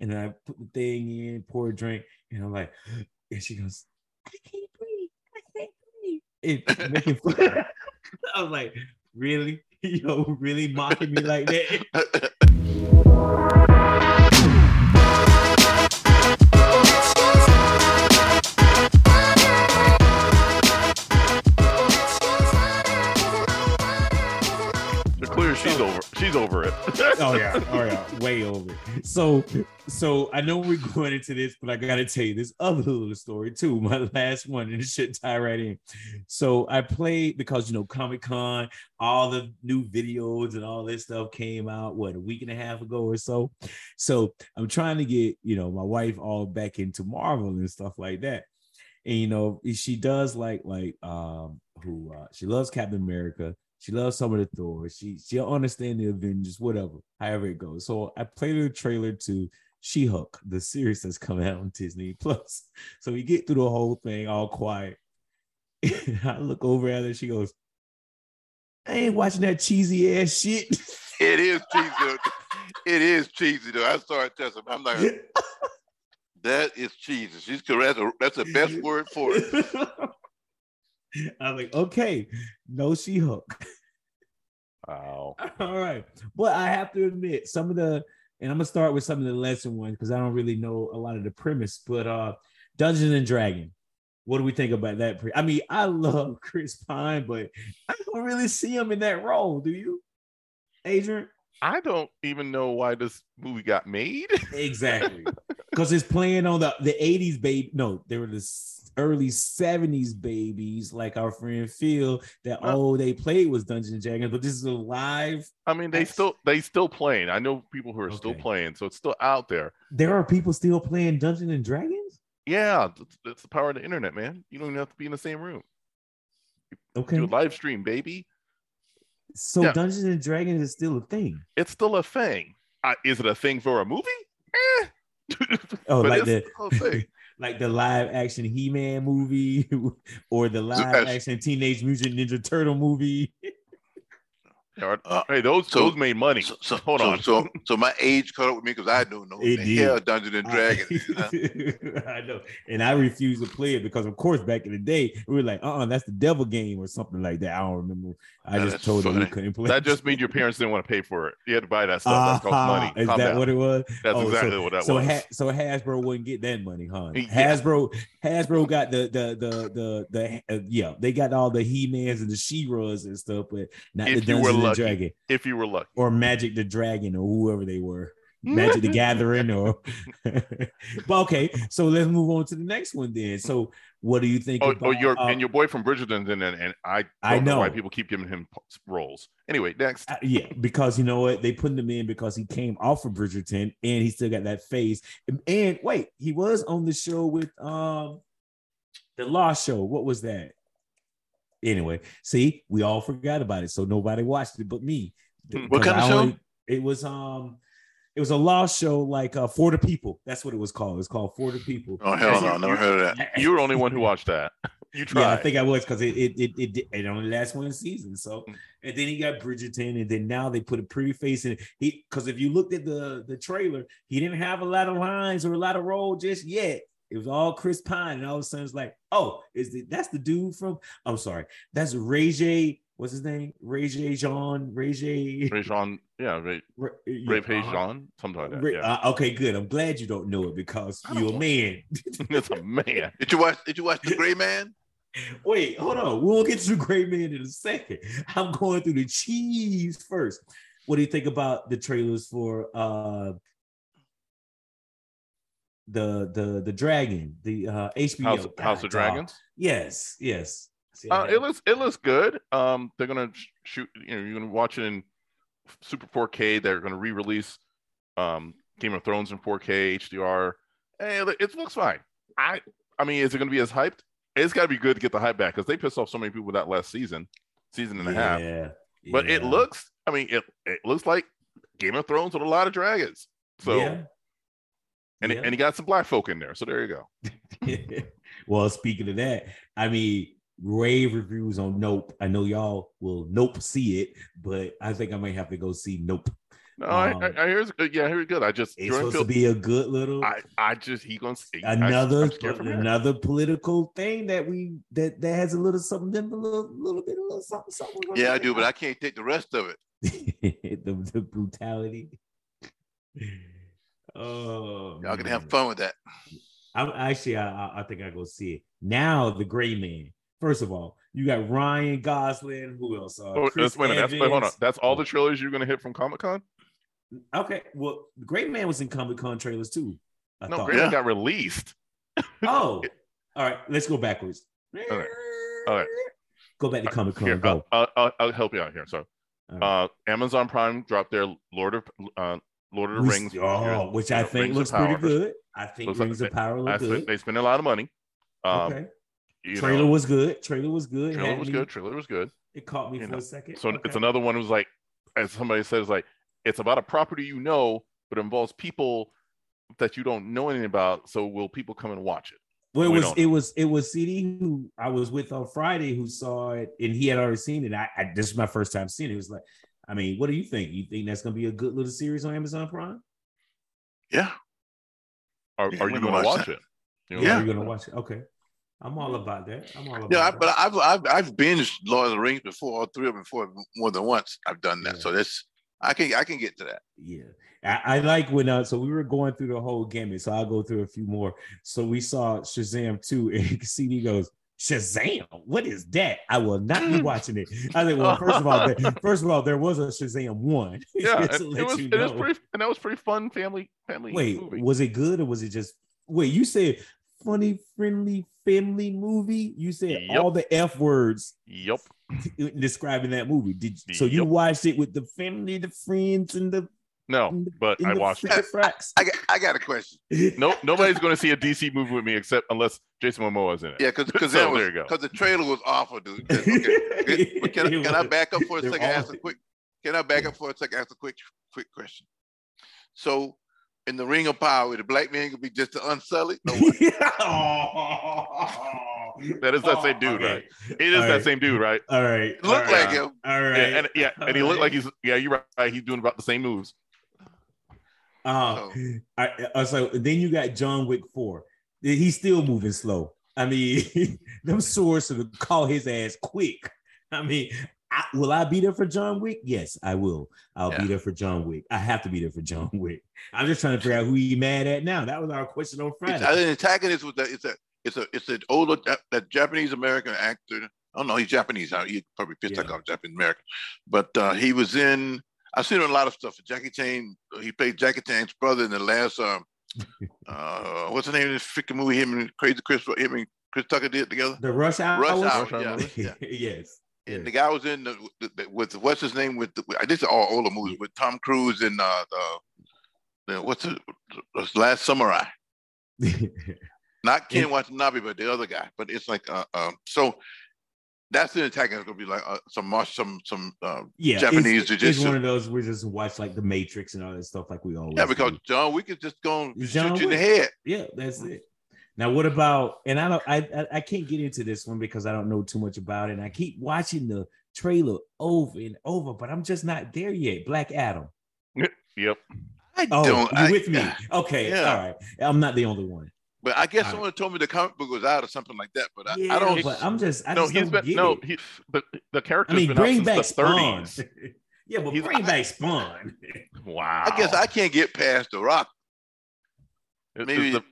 And then I put the thing in, pour a drink, and I'm like, and she goes, I can't breathe. I can't breathe. It making fun. I was like, really? Yo, really mocking me like that? over. It. oh yeah, oh yeah, way over. So, so I know we're going into this, but I gotta tell you this other little story too. My last one, and it should tie right in. So I played because you know Comic Con, all the new videos and all this stuff came out what a week and a half ago or so. So I'm trying to get you know my wife all back into Marvel and stuff like that. And you know she does like like um who uh, she loves Captain America. She loves some of the Thor. She she'll understand the Avengers, whatever, however it goes. So I played the trailer to She-Hulk, the series that's coming out on Disney Plus. So we get through the whole thing all quiet. I look over at her, she goes, I ain't watching that cheesy ass shit. It is cheesy. it is cheesy though. I started testing. I'm like, that is cheesy. She's correct. That's the best word for it. I'm like, okay, no She-Hulk. Wow. All right. But I have to admit, some of the, and I'm gonna start with some of the lesser ones because I don't really know a lot of the premise, but uh Dungeons and Dragon. What do we think about that? I mean, I love Chris Pine, but I don't really see him in that role. Do you, Adrian? I don't even know why this movie got made. Exactly. Because it's playing on the, the 80s baby. No, they were the early 70s babies, like our friend Phil, that oh, they played was Dungeons and Dragons, but this is a live. I mean, they still they still playing. I know people who are still playing, so it's still out there. There are people still playing Dungeons and Dragons? Yeah, that's, the power of the internet, man. You don't even have to be in the same room. Okay. Do a live stream, baby. So Yeah. Dungeons and Dragons is still a thing. It's still a thing. Uh, is it a thing for a movie? Eh. Oh, like the still a thing. like the live action He-Man movie or the live That's- action Teenage Mutant Ninja Turtle movie. Uh, hey, those so- those made money. So, so, Hold so, on. So, so my age caught up with me because I don't know It the did. hell Dungeons and Dragons. huh? I know, and I refuse to play it because, of course, back in the day we were like, "Uh, uh that's the devil game" or something like that. I don't remember. I just told funny. couldn't play. that just means your parents didn't want to pay for it. You had to buy that stuff. that Ah, money. Is Calm that down. what it was? That's Oh, exactly so, what that so was. Ha- so Hasbro wouldn't get that money, huh? Yeah. Hasbro, Hasbro got the the the the the uh, yeah, they got all the He Mans and the She Ras and stuff, but not If the you were Dungeons and lucky. Dragon if you were lucky. or Magic the Dragon or whoever they were. Magic the Gathering, or but okay, so let's move on to the next one then. So, what do you think? Oh, about, oh your uh, and your boy from Bridgerton, and and, and I don't I know. why people keep giving him roles. Anyway, next. Uh, yeah, because you know what? They put him in because he came off of Bridgerton and he still got that face. And, and wait, he was on the show with um the Lost Show. What was that? Anyway, see, we all forgot about it, so nobody watched it but me. What kind of show? only- it was um it was a Lost show like uh For the People. That's what it was called. It's called For the People. Oh hell no, I never heard of that. You were the only one who watched that. You tried. Yeah, I think I was because it it, it it it it only lasts one season. So and then he got Bridgerton, and then now they put a pretty face in it. He because if you looked at the the trailer, he didn't have a lot of lines or a lot of role just yet. It was all Chris Pine, and all of a sudden it's like, oh, is the that's the dude from? I'm sorry, that's Ray J. What's his name? Ray J. Jean. Ray J. Ray Jean, yeah, Ray, Ray, yeah, Ray Page uh-huh. Jean, something like that. Ray- yeah, uh, okay, good. I'm glad you don't know it because you're a know. man. it's a man. Did you watch? Did you watch The Gray Man? Wait, hold on. We'll get to the great man in a second. I'm going through the cheese first. What do you think about the trailers for uh the the the dragon, the uh HBO House, House God, of Dragons. Yes, yes. Uh, it looks it looks good. Um, they're gonna shoot. You know, you're gonna watch it in Super 4K. They're gonna re-release um Game of Thrones in 4K HDR. Hey, it, looks fine. I I mean, is it gonna be as hyped? It's got to be good to get the hype back because they pissed off so many people that last season, season and a half. yeah, But it looks. I mean, it it looks like Game of Thrones with a lot of dragons. So yeah. and yeah. and he got some black folk in there. So there you go. well, speaking of that, I mean, rave reviews on Nope. I know y'all will Nope see it, but I think I might have to go see Nope. No, I, Um, I, I hear it's good. Yeah, I hear it's good. I just It's Jordan supposed to be a good little I, I just he gonna see another here. another political thing that we that that has a little something a little little bit a little something something. Yeah, I do, but I can't take the rest of it. the, the brutality. Oh, Y'all can have fun with that. I'm actually, I, I- I think I go see it now. The Gray Man. First of all, you got Ryan Gosling. Who else? Uh, Oh, Chris that's, wait a minute, that's, wait, hold on. That's all the trailers you're gonna hit from Comic Con? Okay, well, Great Man was in Comic Con trailers too. I No, thought. Great Man Yeah. got released. Oh, all right. Let's go backwards. All right. All right. Go back to Comic Con. Here, Go. I'll, I'll, I'll help you out here. So, All uh, Amazon Prime dropped their Lord of uh, Lord of the Rings. oh, which I think Rings looks pretty good. I think Looks like Rings of they- Power I look spent- good. they spent a lot of money. Um, okay. You Trailer know, was good. Trailer was good. trailer was me- good. Trailer was good. It caught me You for know, a second. So Okay. it's another one Was like, as somebody says, like it's about a property you know, but involves people that you don't know anything about. So will people come and watch it? Well, it We was it was it was CD who I was with on Friday who saw it and he had already seen it. I, I this is my first time seeing it. It was like, I mean, what do you think? You think that's gonna be a good little series on Amazon Prime? Yeah. Are, Yeah, are you gonna going to watch watch it? You know, Yeah. Are you gonna watch it? Okay. I'm all about that. I'm all about Yeah, I, but I've, I've I've binged Lord of the Rings before, all three of them before more than once. I've done that, Yeah. so that's I can I can get to that. Yeah. I, I like when uh so we were going through the whole gamut. So I'll go through a few more. So we saw Shazam 2 and CD goes, Shazam, what is that? I will not be watching it. I think, well, first of all, there, first of all, there was a Shazam one. yeah, it, to it let was you it was pretty and that was pretty fun family family Wait, movie. was it good or was it just wait? You said funny, friendly family movie. You said Yep. all the F words Yep. describing that movie. Did so you Yep. watched it with the family, the friends, and the No, in the- but I watched it. frickin' fracks? I got I got a question. No, nobody's going to see a DC movie with me except unless Jason Momoa is in it. Yeah, because because So, there you go. because the trailer was awful, dude. Okay. But can, I- can I back up for a second? Ask a quick. Can I back up for a second? Ask a quick quick question. So, in the Ring of Power, the black man could be just the unsullied. No, That is that same dude, right? It is All that right. same dude, right? All right. look right, like him. All right. Yeah, and yeah, and he looked like he's yeah, you're right. He's doing about the same moves. Uh, I, uh, so then you got John Wick 4. He's still moving slow. I mean, them swords to call his ass quick. I mean, I, will I be there for John Wick? Yes, I will. I'll Yeah. be there for John Wick. I have to be there for John Wick. I'm just trying to figure out who he mad at now. That was our question on It's, Friday. I think the antagonist was that it's a it's a it's an older that Japanese American actor. Oh no, he's Japanese. He probably pissed like Yeah. off Japanese American, but uh, he was in. I've seen a lot of stuff. Jackie Chan. He played Jackie Chan's brother in the last. Um, uh, what's the name of this freaking movie? Him and Crazy Chris. Him and Chris Tucker did together. the Rush Hour. Rush was- Hour. Rush Hour Yeah, yeah. yes. And yes. the guy was in the, the, with what's his name with the, this is all older movies with Tom Cruise and uh, the, the what's it? The Last Samurai. Not Ken And- Watanabe, but the other guy. But it's like uh, uh so that's the attack antagonist gonna be like uh, some some some uh, yeah, Japanese it's, it's one of those we just watch like the Matrix and all that stuff, like we always. yeah because do. John we could just go to John shoot you in the head. Yeah, that's it. Now, what about? And I don't, I, I, I can't get into this one because I don't know too much about it. And I keep watching the trailer over and over, but I'm just not there yet. Black Adam. Yep. I Oh, don't. you I, with me? Okay, Yeah. all right. I'm not the only one. But I guess All right. someone told me the comic book was out or something like that. But I, Yeah, I don't. But I'm just, I no, just he's don't been get no, it. he the the character's I mean, been bring out back since Spawn. yeah, but He's- bring back Spawn. Wow. I guess I can't get past the Rock. Maybe it's the-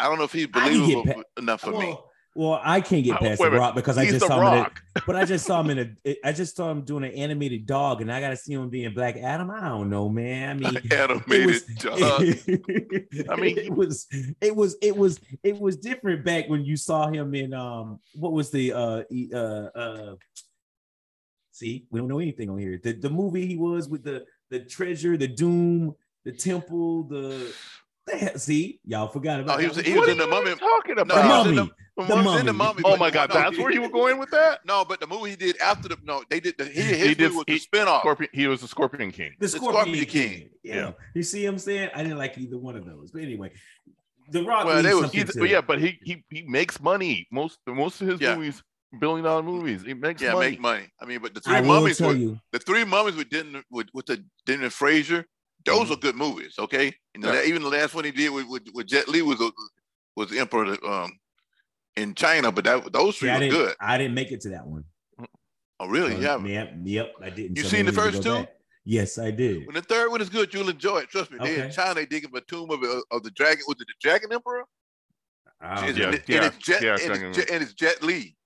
I don't know if he's believable pa- enough for me. well, well, I can't get Oh, past the. Rock because I just saw him in a, But I just saw him in a. I just saw him doing an animated dog, and I got to see him being Black Adam. I don't know, man. I mean, Animated was. dog. I mean, it was. It was. It was. It was different back when you saw him in um. What was the uh uh uh. See, we don't know anything on here. The the movie he was with the the treasure, the doom, the temple, the. The hell- See, y'all forgot about. he was- he what was are in the you Mummy- talking No, the he about? in mummy. The The one was in the Mummy. mummy. Oh my God, no, that's he- where you were going with that? No, but the movie he did after the no, they did the he, his He movie did- was he- the spinoff. Scorpion, he was the Scorpion King. The The Scorpion, Scorpion King. King. Yeah. Yeah. You see what I'm saying? I didn't like either one of those. But anyway, The Rock Well, they was- something He's, to- yeah, but he he he makes money. Most most of his Yeah. movies billion dollar movies. He makes Yeah, money. make money. I mean, but the three will mummies, tell with, you. the three mummies with Brendan with, with the Brendan Fraser, those Mm-hmm. are good movies. Okay, and Yeah. la- even the last one he did with, with, with Jet Li was a, was the emperor um in China, but that those three I were didn't. good. I didn't make it to that one. Oh, really? Uh, yeah. Yep. Yep. I didn't. You so seen the we need to first two? back. Yes, I did. When the third one is good, you'll enjoy it. Trust me. They in China, they digging a tomb of, of the dragon. Was it the Dragon Emperor? I and, Yeah, and yeah, it's Jet, yeah, and, it's Jet, and it's Jet Li.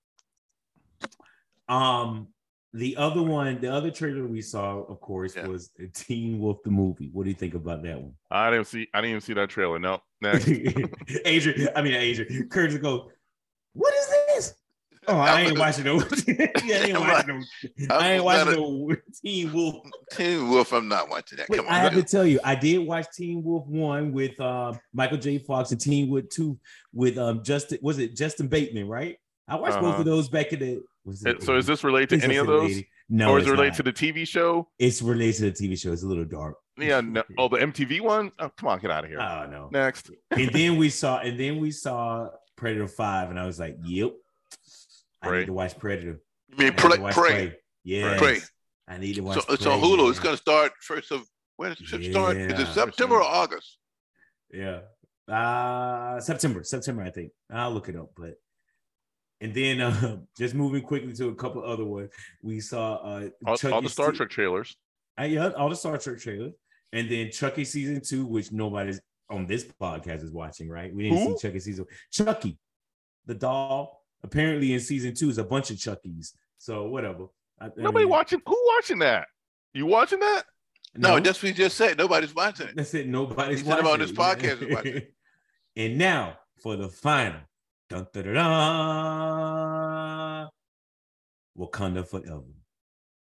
Um, the other one, the other trailer we saw, of course, Yeah. was Teen Wolf the movie. What do you think about that one? I didn't see. I didn't even see that trailer. No, next. Adrian, I mean Adrian, Curtis go, what is this? Oh, I ain't watching no. yeah, I ain't watching no. I ain't watching no Teen Wolf. Teen Wolf, I'm not watching that. Wait, Come on, I have to tell you, I did watch Teen Wolf one with uh, Michael J. Fox and Teen Wolf two with um Justin. Was it Justin Bateman? Right? I watched both Uh-huh. of those back in the. Was It- so is this related to any of those, lady. No, or is it related not. to the TV show? It's related to the TV show. It's a little dark. Yeah. No, oh, the MTV one. Oh, come on, get out of here. Oh no. Next. and then we saw, and then we saw Predator Five, and I was like, "Yep, I Prey. need to watch Predator." You mean need to Prey? watch Prey. Yes. Prey. I need to watch. So it's on Hulu. It's going to start first of when does it start? Is it September or August? Yeah. Uh September, September, I think. I'll look it up, but and then uh, just moving quickly to a couple other ones. We saw uh All, all the Star se- Trek trailers. uh, yeah, all the Star Trek trailers. And then Chucky season two, which nobody's on this podcast is watching, right? We didn't Who? see Chucky season. Chucky, the doll. Apparently in season two is a bunch of Chuckies. So whatever. I- I Nobody mean, watching. Who watching that? You watching that? No, that's what he just said. Nobody's watching it. That's it. Nobody's He said about watching this podcast is watching. and now for the final. Dun, dun, dun, dun. Wakanda forever.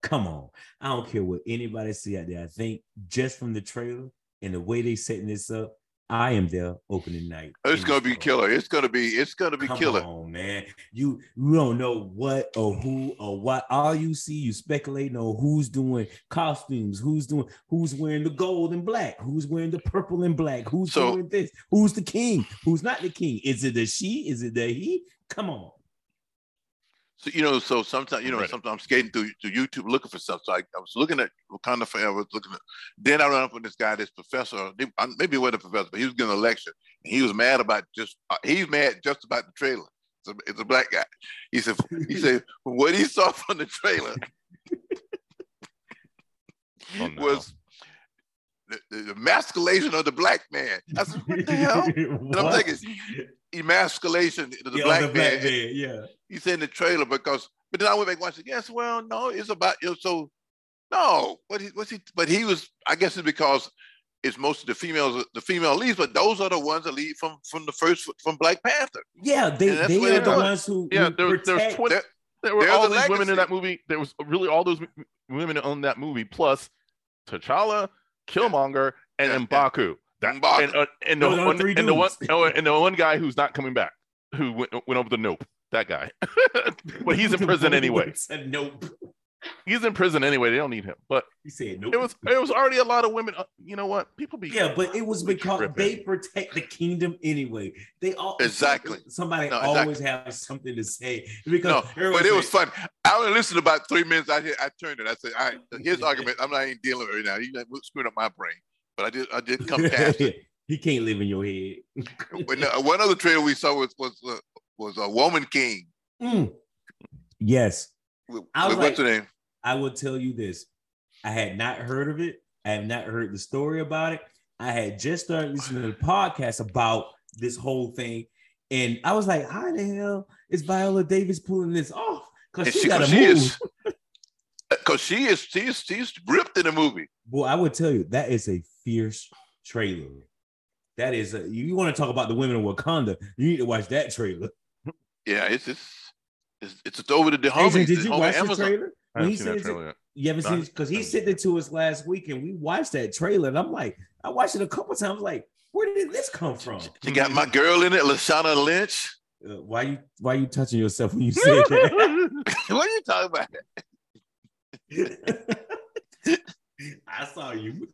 Come on. I don't care what anybody see out there. I think just from the trailer and the way they setting this up, I am there opening night. Oh, it's going to be killer. It's going to be. It's to be Come killer. on, man. You you don't know what or who or what. All you see, you speculating on who's doing costumes, who's doing, who's wearing the gold and black, who's wearing the purple and black, who's So- doing this, who's the king, who's not the king. Is it the she? Is it the he? Come on. So you know, so sometimes you know, sometimes I'm skating through, through YouTube looking for stuff. So I, I was looking at Wakanda Forever, was looking at. Then I ran up with this guy, this professor. Maybe he wasn't a professor, but he was giving a lecture. And he was mad about just. Uh, he's mad just about the trailer. It's a, it's a black guy. He said. He said what he saw from the trailer Oh, no. was the, the emasculation of the black man. I said, what the hell? and I'm thinking emasculation of the yeah, black the man. black man, yeah. he said in the trailer because but then I went back and watched it. Yes, well, no, it's about you know, so no, what he what's he but he was I guess it's because it's most of the females the female leads, but those are the ones that lead from from the first from Black Panther. Yeah, they, they what are they're the doing. ones who, Yeah, who there, was- there was 20, They're- there were all the these women in that movie. There was really all those women on that movie, plus T'Challa, Killmonger, and Yeah, M'Baku. That and, uh, and the Those one and the one dudes. oh, and the one guy who's not coming back, who went, went over the Nope. That guy, but he's in prison anyway. Said nope. He's in prison anyway. They don't need him. But He said nope. it was it was already a lot of women. uh, You know what? People be Yeah, but it was because tripping. they protect the kingdom anyway. They all Exactly. Somebody No, exactly. always has something to say because No, but it was fun. I only listened about three minutes. I I turned it. I said, all right, his argument, I'm not even dealing with it now. You screwing up my brain. But I did I did come past it. he can't live in your head. When, uh, one other trailer we saw was was uh, was a Woman King. Mm. Yes, With, I was what's like- her name? I will tell you this. I had not heard of it. I have not heard the story about it. I had just started listening to the podcast about this whole thing. And I was like, how the hell is Viola Davis pulling this off? Because she, she, got to she move. is because she is she is she's ripped in the movie. Well, I would tell you that is a fierce trailer. That is a, you want to talk about the women of Wakanda? You need to watch that trailer. Yeah, it's it's it's, it's over to the Adrian, homies. did the you homie watch the trailer? When he seen said it- yet. You haven't seen it because he sent it to us last week and we watched that trailer. And I'm like, I watched it a couple times. Like, where did this come from? You got my girl in it, Lashana Lynch. Uh, why you why you touching yourself when you say that? what are you talking about? I saw you.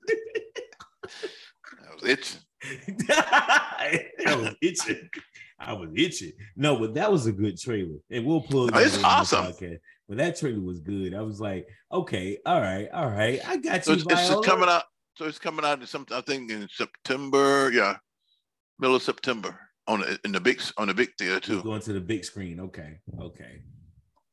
I was itching. I was itching. I was itching. No, but that was a good trailer, and we'll pull. Oh, it's awesome. podcast. But that trailer was good. I was like, okay, all right, all right, I got So you. it's, it's coming out. So it's coming out in some. I think in September. Yeah, middle of September on the, in the big on the big theater We're too. going to the big screen. Okay, okay.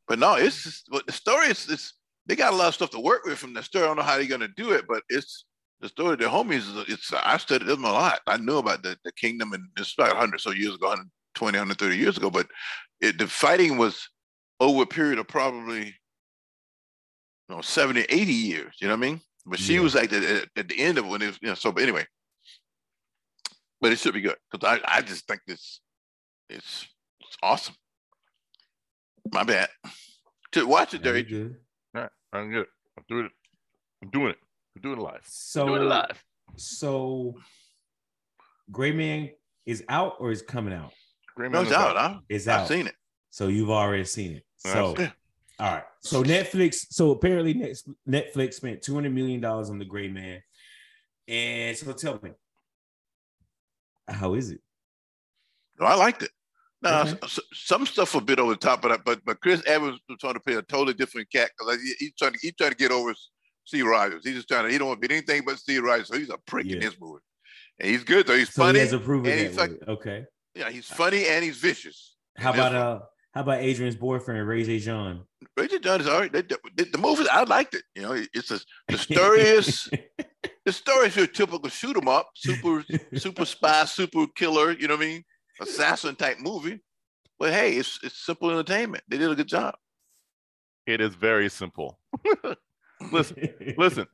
But no, it's just, but the story is it's they got a lot of stuff to work with from the story. I don't know how they're gonna do it, but it's the story of the homies. is- It's I studied them a lot. I knew about the, the kingdom and it's about 100 so years ago, 120, 130 years ago. But it, the fighting was over a period of probably you know 70, 80 years. You know what I mean? But she Yeah. was like at, at, at the end of it when it was, you know. So, but anyway, but it should be good because I, I just think this it's it's awesome. My bad. To watch it, Very Derry. All right, I'm good. I'm doing it. I'm doing it. I'm doing it live. So doing it live. So, Gray Man is out or is coming out? Great No, man it's is out. Huh? Is I've seen it. So you've already seen it. I've So seen it. all right. So Netflix. So apparently Netflix spent two hundred million dollars on the Gray Man, and so tell me, how is it? No, I liked it. Now, Okay. s- s- some stuff a bit over the top, but I- but but Chris Evans was trying to play a totally different cat because he, he's trying to he's trying to get over Steve Rogers. He's just trying to he don't want to be anything but Steve Rogers. So he's a prick in this movie, and he's good though. He's So funny. he has a proven and he's like- Okay. yeah, he's funny and he's vicious. How about one. uh? How about Adrian's boyfriend Ray J. John? Richard Dunn is all right. They- they- the movie I liked it. You know, it's a the story is the story is your typical shoot 'em up, super super spy, super killer. You know what I mean? Assassin type movie. But hey, it's it's simple entertainment. They did a good job. It is very simple. listen, listen.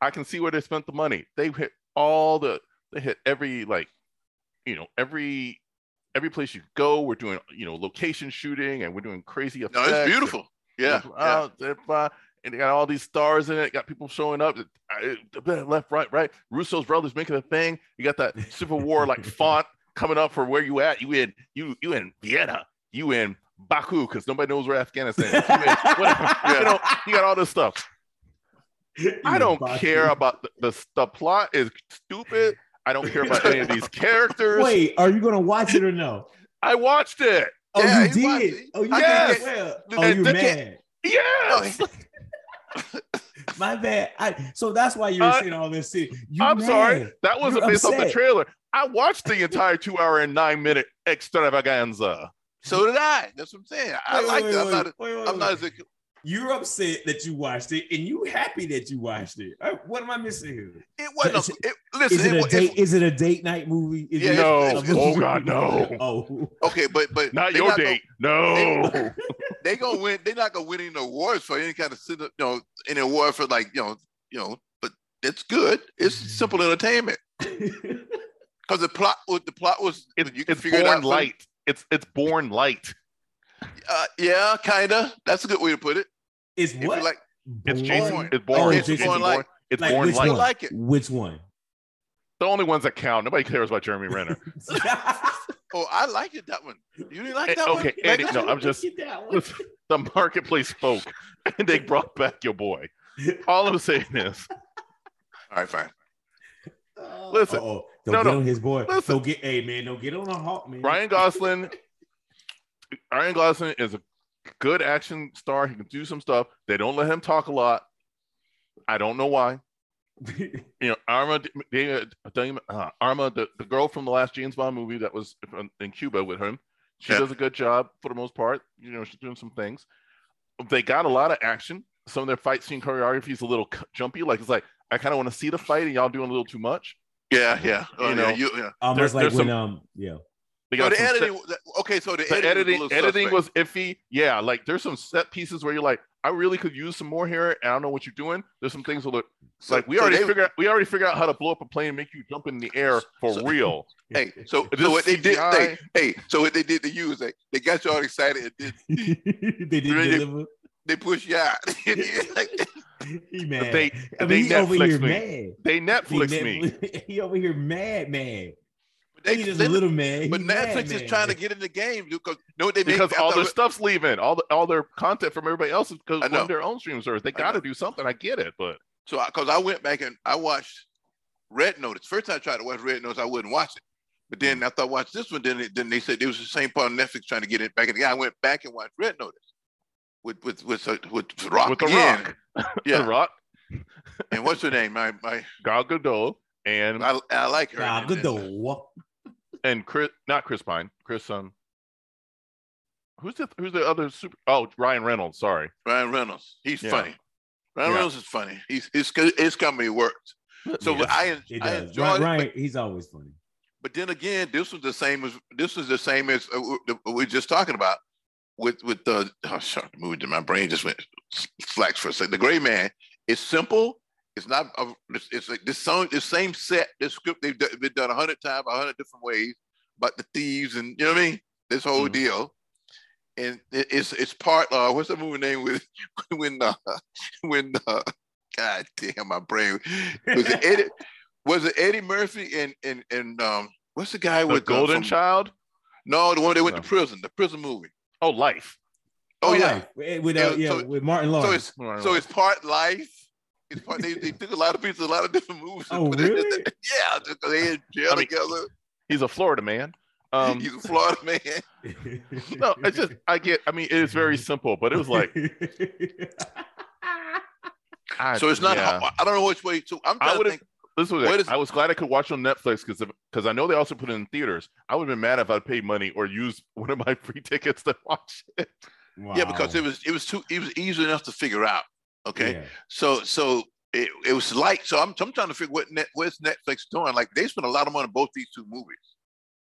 I can see where they spent the money. They hit all the. They hit every like, you know, every every place you go. We're doing you know location shooting and we're doing crazy effects. No, it's beautiful. Yeah. yeah. Uh, they're fine. And they got all these stars in it. Got people showing up. uh, Left, right, right. Russo's brothers making a thing. You got that Civil War like font coming up for where you at. You in you you in Vienna. You in Baku because nobody knows where Afghanistan is. You, in, whatever. you know, you got all this stuff. I don't care about the, the the plot is stupid. I don't care about any of these characters. Wait, are you gonna watch it or no? I watched it. Oh, Yeah, you he watched did. it. Oh, you Yes. did. Well. Oh, you're the- mad. Yes. My bad. I so that's why you were Uh, saying all this shit. You I'm sorry. That wasn't You're based off the trailer. I watched the entire two hour and nine minute extravaganza. So did I. That's what I'm saying. I like that. I'm not. wait, wait, I'm not as a, You're upset that you watched it, and you happy that you watched it. Uh, What am I missing here? it wasn't. Is A, it, listen. Is it it, a wa- date? it, Is it a date night movie? Is Yeah, it No. it's- a- Oh, God, no. Oh, okay, but but Not they your gonna- date. No. they gonna win. They're not gonna win any awards for any kind of you know any award for like you know you know. But it's good. It's simple entertainment because the plot was the plot was It's, you can it's figure it Bourne out. light. It's it's Bourne light. Uh, yeah, kinda. That's a good way to put it. It's If what? like, It's Bourne? Jason. It's Oh, Bourne. it's it's Bourne Bourne. light. It's Like Bourne which light. I one? like it. Which one? The only ones that count. Nobody cares about Jeremy Renner. Oh, I like it. That one. You didn't like Eh, that okay, one? Eddie, no, I'm just the marketplace spoke, and they brought back your boy. All I'm saying is, All right, fine. Listen. Uh-oh. Don't No, get no. on his boy. Listen. Don't get, hey man, don't get on a hawk, man. Ryan Gosling, Ryan Gosling is a good action star. He can do some stuff. They don't let him talk a lot. I don't know why. You know, Arma, uh, Arma, the, the girl from the last James Bond movie that was in Cuba with him, she Yeah. does a good job for the most part. You know, she's doing some things. They got a lot of action. Some of their fight scene choreography is a little jumpy. Like it's like I kind of want to see the fight, and y'all doing a little too much. Yeah, yeah. Oh, You yeah, know, you, yeah. Almost There- like when some- um yeah. They So got the some set- editing. okay, so the, the editing, editing was, a editing was iffy. Yeah, like there's some set pieces where you're like, I really could use some more here. And I don't know what you're doing. There's some things that look So- like we so already they- figured out we already figured out how to blow up a plane and make you jump in the air for So- real. Hey, so, so this what they did? CGI? Hey, hey, so what they did to you is they, they got you all excited and then they didn't Really? deliver. they push you out. Like, He mad. They I they mean, he over here me. mad. They He, Netflix me. He over here mad, mad. They, He just they- a little man. but He Netflix mad, is mad. trying to get in the game because know what they make Because I all thought their stuff's leaving, all the, all their content from everybody else is because I know. their own stream service. They got to do something. I get it, but So because I, went back and I watched Red Notice. First time I tried to watch Red Notice, I wouldn't watch it. But then after I watched this one, then it, then they said it was the same part of Netflix trying to get it back. And I went back and watched Red Notice with with with uh, with, Rock With The again. Rock. Yeah. The Rock, And what's her name? My my Gal Gadot, and I, I like her. Gal And- and- Gadot. And Chris, not Chris Pine, Chris um, who's the who's the other super? Oh, Ryan Reynolds. Sorry. Ryan Reynolds. He's Yeah. funny. Ryan Yeah. Reynolds is funny. He's his his comedy worked. So Yeah, I It I does. Ryan, it, Ryan, but, he's always funny. but then again, this was the same as this was the same as uh, we we're just talking about with with the oh, sorry, the movie. My brain just went flax for a second. The Gray Man. It's simple. It's not. A, it's, it's like this song. The same set. This script they've do- been done a hundred times, a hundred different ways. About the thieves and you know what I mean. This whole Mhm. deal. And it- it's it's part. Uh, what's the movie name with when uh, when uh, God damn my brain was it Eddie was it Eddie Murphy and and and um what's the guy The with uh, Golden from- Child. No, the one that went No. to prison, the prison movie. Oh, Life. Oh, yeah. Life. Eh, with uh, Yeah, yeah, so- with Martin So Lawrence. it's so it's part life. It's part, they, they took a lot of pieces, a lot of different movies. Oh, put it in really? there. Yeah, because they in jail I mean, together. He's a Florida man. Um, He's a Florida man. no, it's just I get. I mean, it is very simple, but it was like I, So it's not. yeah. I don't know which way. So I'm I to would've- think. This was What it. is- I was glad I could watch on Netflix because because I know they also put it in theaters. I would have been mad if I paid money or used one of my free tickets to watch it. Yeah, because it was it was too it was easy enough to figure out. Okay, Yeah. so so it, it was light. So I'm I'm trying to figure what net what's Netflix doing. Like they spent a lot of money on both these two movies.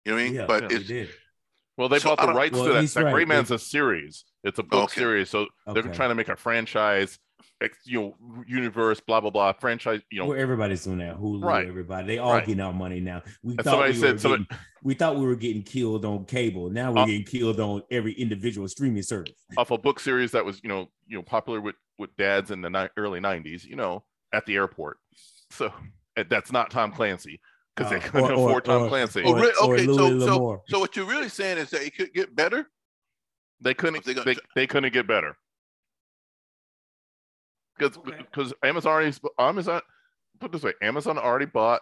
You know what I mean? Yeah, but they it's did. Well, they So bought the rights Well, to that. he's That right. Gray They- Man's a series. It's a book Okay. series, so they're Okay. trying to make a franchise, ex- you know, universe, blah blah blah, franchise. You know, well, everybody's doing that. Hulu, Right. everybody. They all Right. getting our money now. We And thought somebody we said- were somebody- getting, we thought we were getting killed on cable. Now we're Uh, getting killed on every individual streaming service. off a book series that was you know you know popular with with dads in the ni- early '90s. You know, at the airport. So that's not Tom Clancy because they Uh, couldn't or- or- afford Tom or- Clancy. Oh, Or, really? or Okay, so- so- so what you're really saying is that it could get better. They couldn't. If they They, they, couldn't get better because Okay. because Amazon already Amazon put it this way Amazon already bought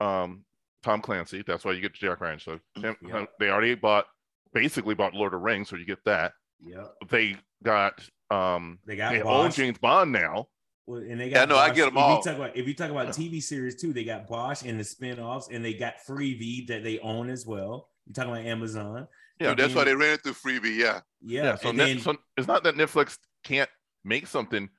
um Tom Clancy. That's why you get Jack Ryan. So Yeah. they already bought basically bought Lord of the Rings, so you get that. Yep. They got um They got they own James Bond now. Well, and they got Yeah, got no, I Bosch. get 'em if all. You talk about, if you talk about TV series too, they got Bosch and the spin-offs, and they got Freevee that they own as well. You talking about Amazon? Yeah, And that's why they ran it through Freevee. Yeah. Yeah. Yeah, so, and Net, so it's not that Netflix can't make something.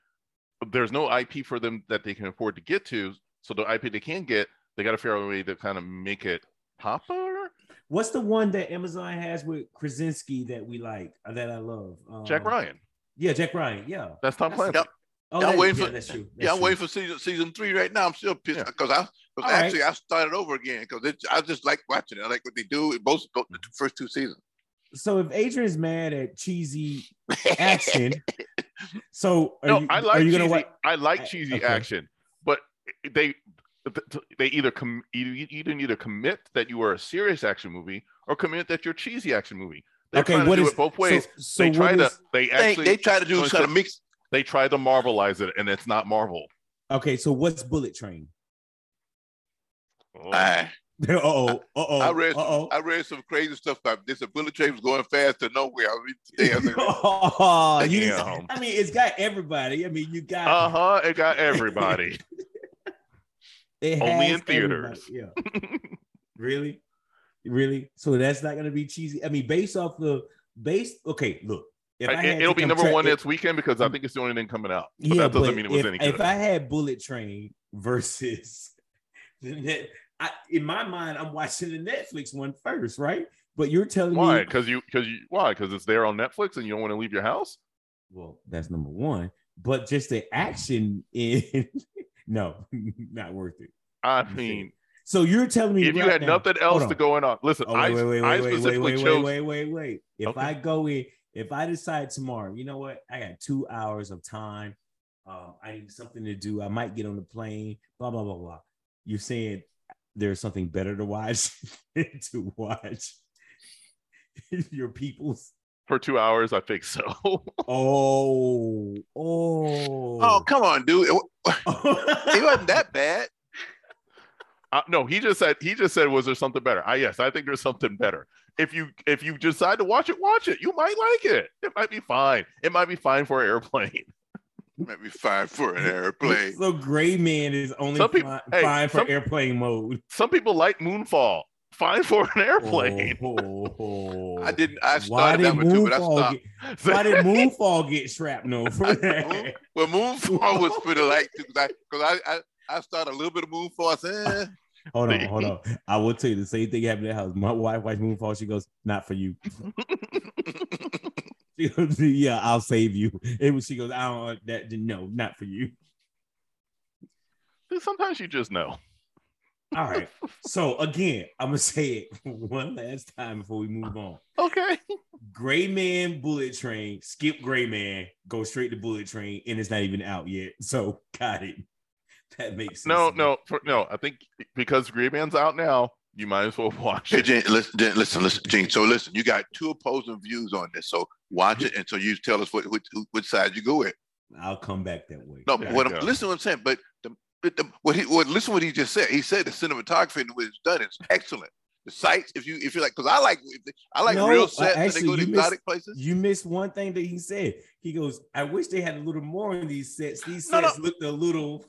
There's no IP for them that they can afford to get to. So the IP they can get, they got to figure out a way to kind of make it popular. what's the one that Amazon has with Krasinski that we like uh, that I love? Um, Jack Ryan, Yeah, Jack Ryan. Yeah. that's Tom That's- Clancy. Yep. Oh, Yeah, I'm that- waiting yeah, for- that's true. Yeah, I'm true. waiting for season season three right now. I'm still pissed Yeah. because I because All right. actually I started over again because I just like watching it. I like what they do. in Both both the first two seasons. So if Adrian's mad at cheesy action, so are No, you, I are like you cheesy. gonna watch? I like cheesy okay. action, but they they either com, either you either need to commit that you are a serious action movie or commit that you're a cheesy action movie. They're Okay, trying to do is it both ways. So, so they try to is- they They, actually they try to do so is try to it's- mix. they try to marvelize it, and it's not Marvel. okay, so what's Bullet Train? Oh. I, oh. Uh oh. I read Uh oh. I read some crazy stuff about this. A bullet train was going fast to nowhere. I read today. I was like, oh, you. I mean, it's got everybody. I mean, you got Uh huh. It got everybody. it only in theaters. everybody. Yeah. really, really. So that's not gonna be cheesy. I mean, based off the base. Okay, look. If I had it, will be number compare- one if- next weekend because I think it's the only thing coming out. But yeah, that doesn't but mean it was if, any if. I had Bullet Train versus the net, I, in my mind, I'm watching the Netflix one first, right? But you're telling why? me, Because you because you why? Because it's there on Netflix and you don't want to leave your house. well, that's number one. But just the action in, no, not worth it. I mean, So you're telling me if you had now- nothing else to on. going on, listen. Oh, I, wait, wait, wait, I wait, wait, specifically wait, chose. wait, wait, wait, wait. If Okay. I go in, if I decide tomorrow, you know what? I got two hours of time. Um, I need something to do. I might get on the plane. Blah blah blah blah. You're saying there's something better to watch to watch your people's. for two hours. I think so. Oh, oh, oh, come on, dude. It, it wasn't that bad. Uh, no, he just said he just said was there something better? Ah, yes, I think there's something better. If you if you decide to watch it, watch it. You might like it. It might be fine. It might be fine for an airplane. Might be fine for an airplane. So Gray Man is only Some people- fi- hey, fine for some- airplane mode. Some people like Moonfall. Fine for an airplane. Oh, I didn't. I Why started did that one too, but I Moonfall stopped. get, why did Moonfall get shrapnel for Moon, that? well, Moonfall was pretty light too, because I, I, I, I started a little bit of Moonfall. I said, eh. Hold on, hold on. I will tell you the same thing happened at the house. My wife watched Moonfall. She goes, "Not for you." She goes, "Yeah, I'll save you." It was. She goes, "I don't. Want that no, not for you." Sometimes you just know. All right. So again, I'm gonna say it one last time before we move on. Okay. Gray Man Bullet Train, skip Gray Man, go straight to Bullet Train, and it's not even out yet. So got it. That makes sense. No, no, for, no. I think because Gray Man's out now, you might as well watch Hey, it. Gene, listen, listen, listen, Gene. So listen, you got two opposing views on this. So watch it, and so you tell us what which, which side you go with. I'll come back that way. No, There but you what, listen to what I'm saying. But the, but the, what he what listen what he just said. He said the cinematography and the way it's done is excellent. The sights, if you if you like, because I like I like No, real uh, sets and they actually, go to you missed- exotic places. You missed one thing that he said. He goes, "I wish they had a little more in these sets. These No, no. sets looked a little."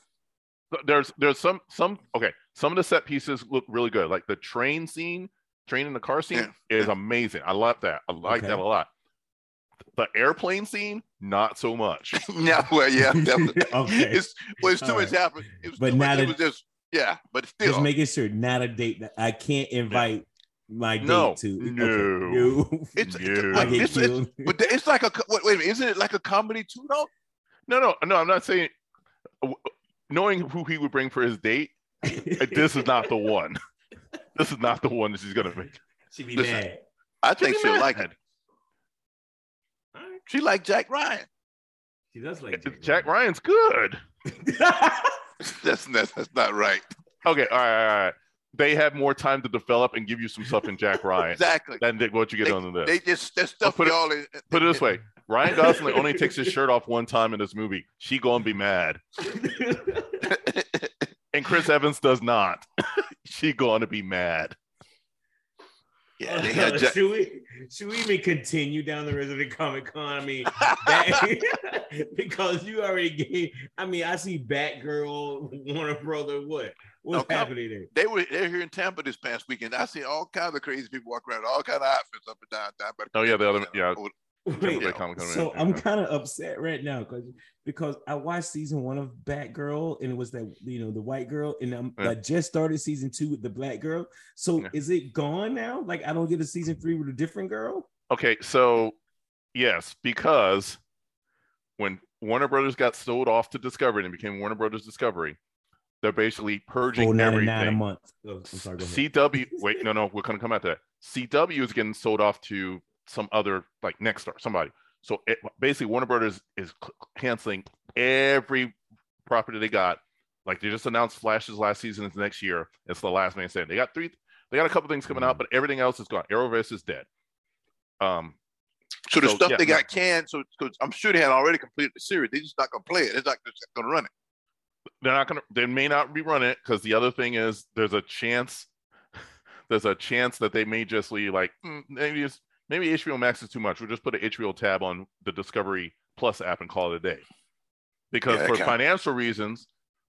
There's there's some some okay. Some of the set pieces look really good. Like the train scene, train in the car scene Yeah, is amazing. I love that. I like Okay. that a lot. The airplane scene, not so much. yeah, well, yeah, definitely. Okay. It's well, it's too All much right. happened. It was But too much, not it was just yeah, but still. Just making sure, not a date. that I can't invite my date No, to. Okay, no. no. it's, it's, No. I but it's, it's, but it's like a co- wait, wait a minute, isn't it like a comedy too though? No, no, no. I'm not saying. Knowing who he would bring for his date, this is not the one. This is not the one that she's gonna make. She'd be Listen. mad. I think She'd be she'll like mad. it. She like Jack Ryan. She does like Jack Ryan's good. That's that's, that's not right. Okay, all right, all right. They have more time to develop and give you some stuff in Jack Ryan Exactly. than they- what you get on this. They just that stuff put it- y'all in, Put it this way: Ryan Gosling only takes his shirt off one time in this movie. She gonna be mad, and Chris Evans does not. she gonna be mad. yeah, uh, they had Jack, should we should we even continue down the road of the Comic Con? I mean, that, because you already gave. I mean, I see Batgirl, Warner Brother. What what's No, happening there? they were they're here in Tampa this past weekend. I see all kinds of crazy people walking around, all kind of outfits up and down. down by the- Oh, yeah, the other- yeah. Oh, Wait. So I'm kind of upset right now because because I watched season one of Batgirl and it was that you know the white girl and I'm, Yeah. I just started season two with the black girl. So Yeah. is it gone now? Like I don't get a season three with a different girl? Okay, so yes, because when Warner Brothers got sold off to Discovery and became Warner Brothers Discovery, they're basically purging oh, Four ninety everything. nine a month. Oh, I'm sorry. CW, wait, no, no, we're gonna come at that. CW is getting sold off to some other like Nexstar, somebody. So it, basically, Warner Brothers is canceling every property they got. Like they just announced Flash's last season is next year. It's the last man standing. They got three. They got a couple things coming out, but everything else is gone. Arrowverse is dead. Um, So the So, stuff yeah, they no. got canned, so because I'm sure they had already completed the series, They're just not gonna play it. They're not just gonna run it. they're not gonna. They may not rerun it because the other thing is there's a chance. There's a chance that they may just leave like "Hmm, maybe it's maybe HBO Max is too much. We'll just put an HBO tab on the Discovery Plus app and call it a day. Because Yeah, for financial reasons,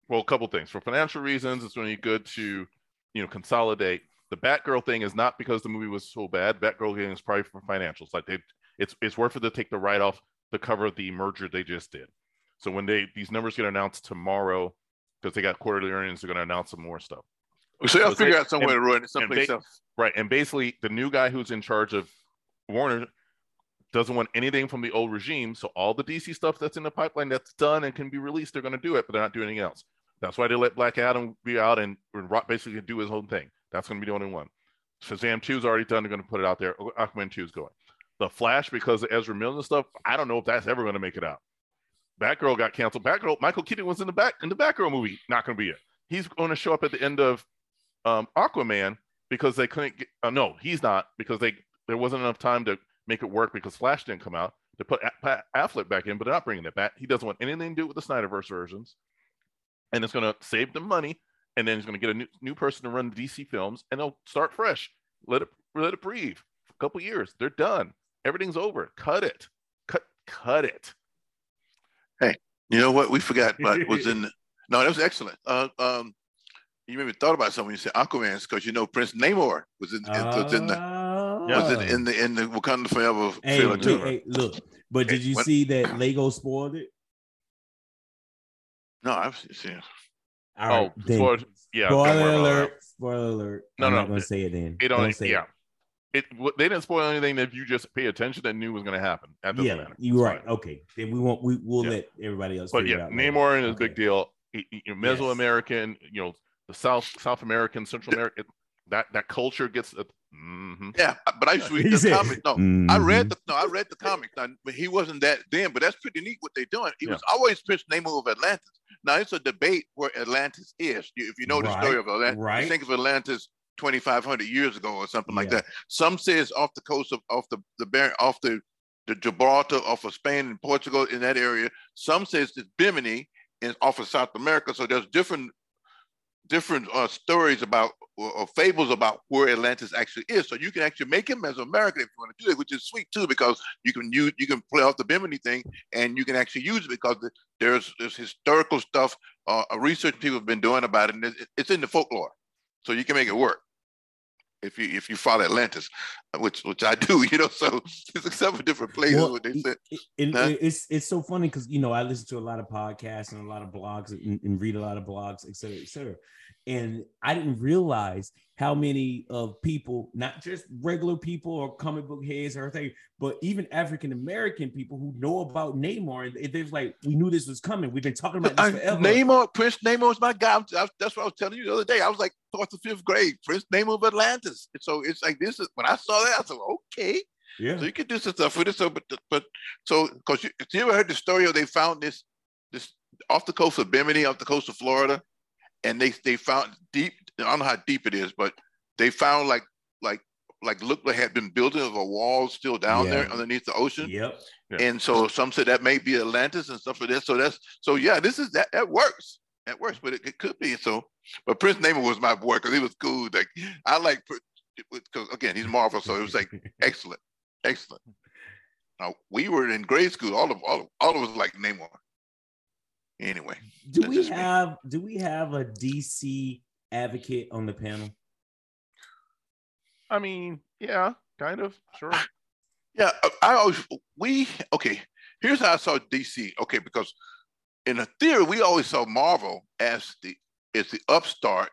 well, a couple things. For financial reasons, it's really good to you know consolidate. The Batgirl thing is not because the movie was so bad. Batgirl thing is probably for financials. Like they, it's it's worth it to take the write off to cover of the merger they just did. So when they these numbers get announced tomorrow, because they got quarterly earnings, they're going to announce some more stuff. So they'll So figure they- out somewhere and- to run it someplace they- else. Right. And basically, the new guy who's in charge of Warner doesn't want anything from the old regime. So all the DC stuff that's in the pipeline that's done and can be released, they're going to do it, but they're not doing anything else. That's why they let Black Adam be out and, and basically do his own thing. That's going to be the only one. Shazam 2 is already done. They're going to put it out there. Aquaman 2 is going. The Flash, because of Ezra Miller and stuff, I don't know if that's ever going to make it out. Batgirl got canceled. Batgirl, Michael Keaton was in the back in the Batgirl movie. Not going to be it. He's going to show up at the end of um, Aquaman because they couldn't get. Uh, no, he's not because they there wasn't enough time to make it work because Flash didn't come out to put A- Pat Affleck back in, but they're not bringing it back. He doesn't want anything to do with the Snyderverse versions, and it's going to save them money and then he's going to get a new, new person to run DC films, and they'll start fresh. Let it let it breathe. A couple years, they're done. Everything's over. Cut it. Cut cut it. Hey, you know what we forgot but was in no, that was excellent. Uh, um, you maybe thought about something when you said Aquaman because you know Prince Namor was in, was in the was in, in the in the Wakanda Forever Hey, trailer wait, too. hey, look, but did you What- see that Lego spoiled it? No, I've seen. All right, oh, then. spoiler- yeah. spoiler alert! Spoiler alert! No, I'm no, not gonna it- say it then. It Don't only, say yeah. it. It they didn't spoil anything if you just pay attention that knew was going to happen. That doesn't Yeah, matter. you're right. fine. Okay, then we won't. We will Yeah. let everybody else. But yeah, it out later. Namor is a big deal. He- he- you know, Yes. You know, the South South American, Central America, that that culture gets. A, mhm. Yeah, but I used to read the said, comic. No, I Mhm. read the no, I read the comic. Now, but he wasn't that then, but that's pretty neat what they're doing. He Yeah. was always Prince Namor of Atlantis. Now it's a debate where Atlantis is. If you know the story of Atlantis, right. think of Atlantis 2,500 years ago or something like that. Some say it's off the coast of off the the Bar- off the the Gibraltar, off of Spain and Portugal in that area. Some say it's Bimini and off of South America. So there's different different uh, stories about or, fables about where Atlantis actually is. So you can actually make him as American if you want to do it, which is sweet too, because you can use you can play off the Bimini thing and you can actually use it because there's there's historical stuff, uh, research people have been doing about it, and it, it's in the folklore, so you can make it work. If you if you follow Atlantis, which which I do, you know, so it's a several different places Well, what they said. it- and Huh? it's it's so funny because you know I listen to a lot of podcasts and a lot of blogs and, and read a lot of blogs, et cetera, et cetera. And I didn't realize how many of people, not just regular people or comic book heads or thing, but even African American people who know about Namor. And they're like, we knew this was coming. We've been talking about this forever. Namor, Prince Namor is my guy. I'm- I- that's what I was telling you the other day. I was like fourth or fifth grade. Prince Namor of Atlantis. And so it's like this is when I saw that, I said, okay, yeah. so you can do some stuff with it. So, but but so because you, you ever heard the story of they found this this off the coast of Bimini, off the coast of Florida, and they they found deep. I don't know how deep it is, but they found like like like looked like had been building of a wall still down there underneath the ocean. Yep. Yeah. And so some said that may be Atlantis and stuff like that. So that's so yeah, this is that that works. That works, but it, it could be so. But Prince Namor was my boy because he was cool. Like I like because again he's Marvel, so it was like excellent, excellent. Now we were in grade school. All of all of, all of us like Namor. Anyway, do we just me. have do we have a DC advocate on the panel? I mean, yeah, kind of, sure. yeah, I, I always we okay. Here's how I saw DC. Okay, because in a theory we always saw Marvel as the as the upstart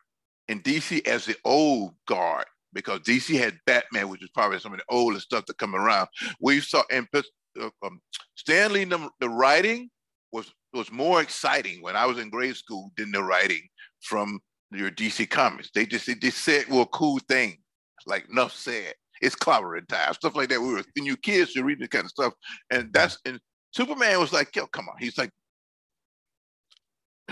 and DC as the old guard because DC had Batman, which is probably some of the oldest stuff to come around. We saw and plus, uh, um, Stan Lee the, the writing was was more exciting when I was in grade school than the writing from your DC comics. They just they just said well cool thing like enough said. It's clobbering time, stuff like that. We were when you kids, you read this kind of stuff, and that's and Superman was like, yo, come on. He's like,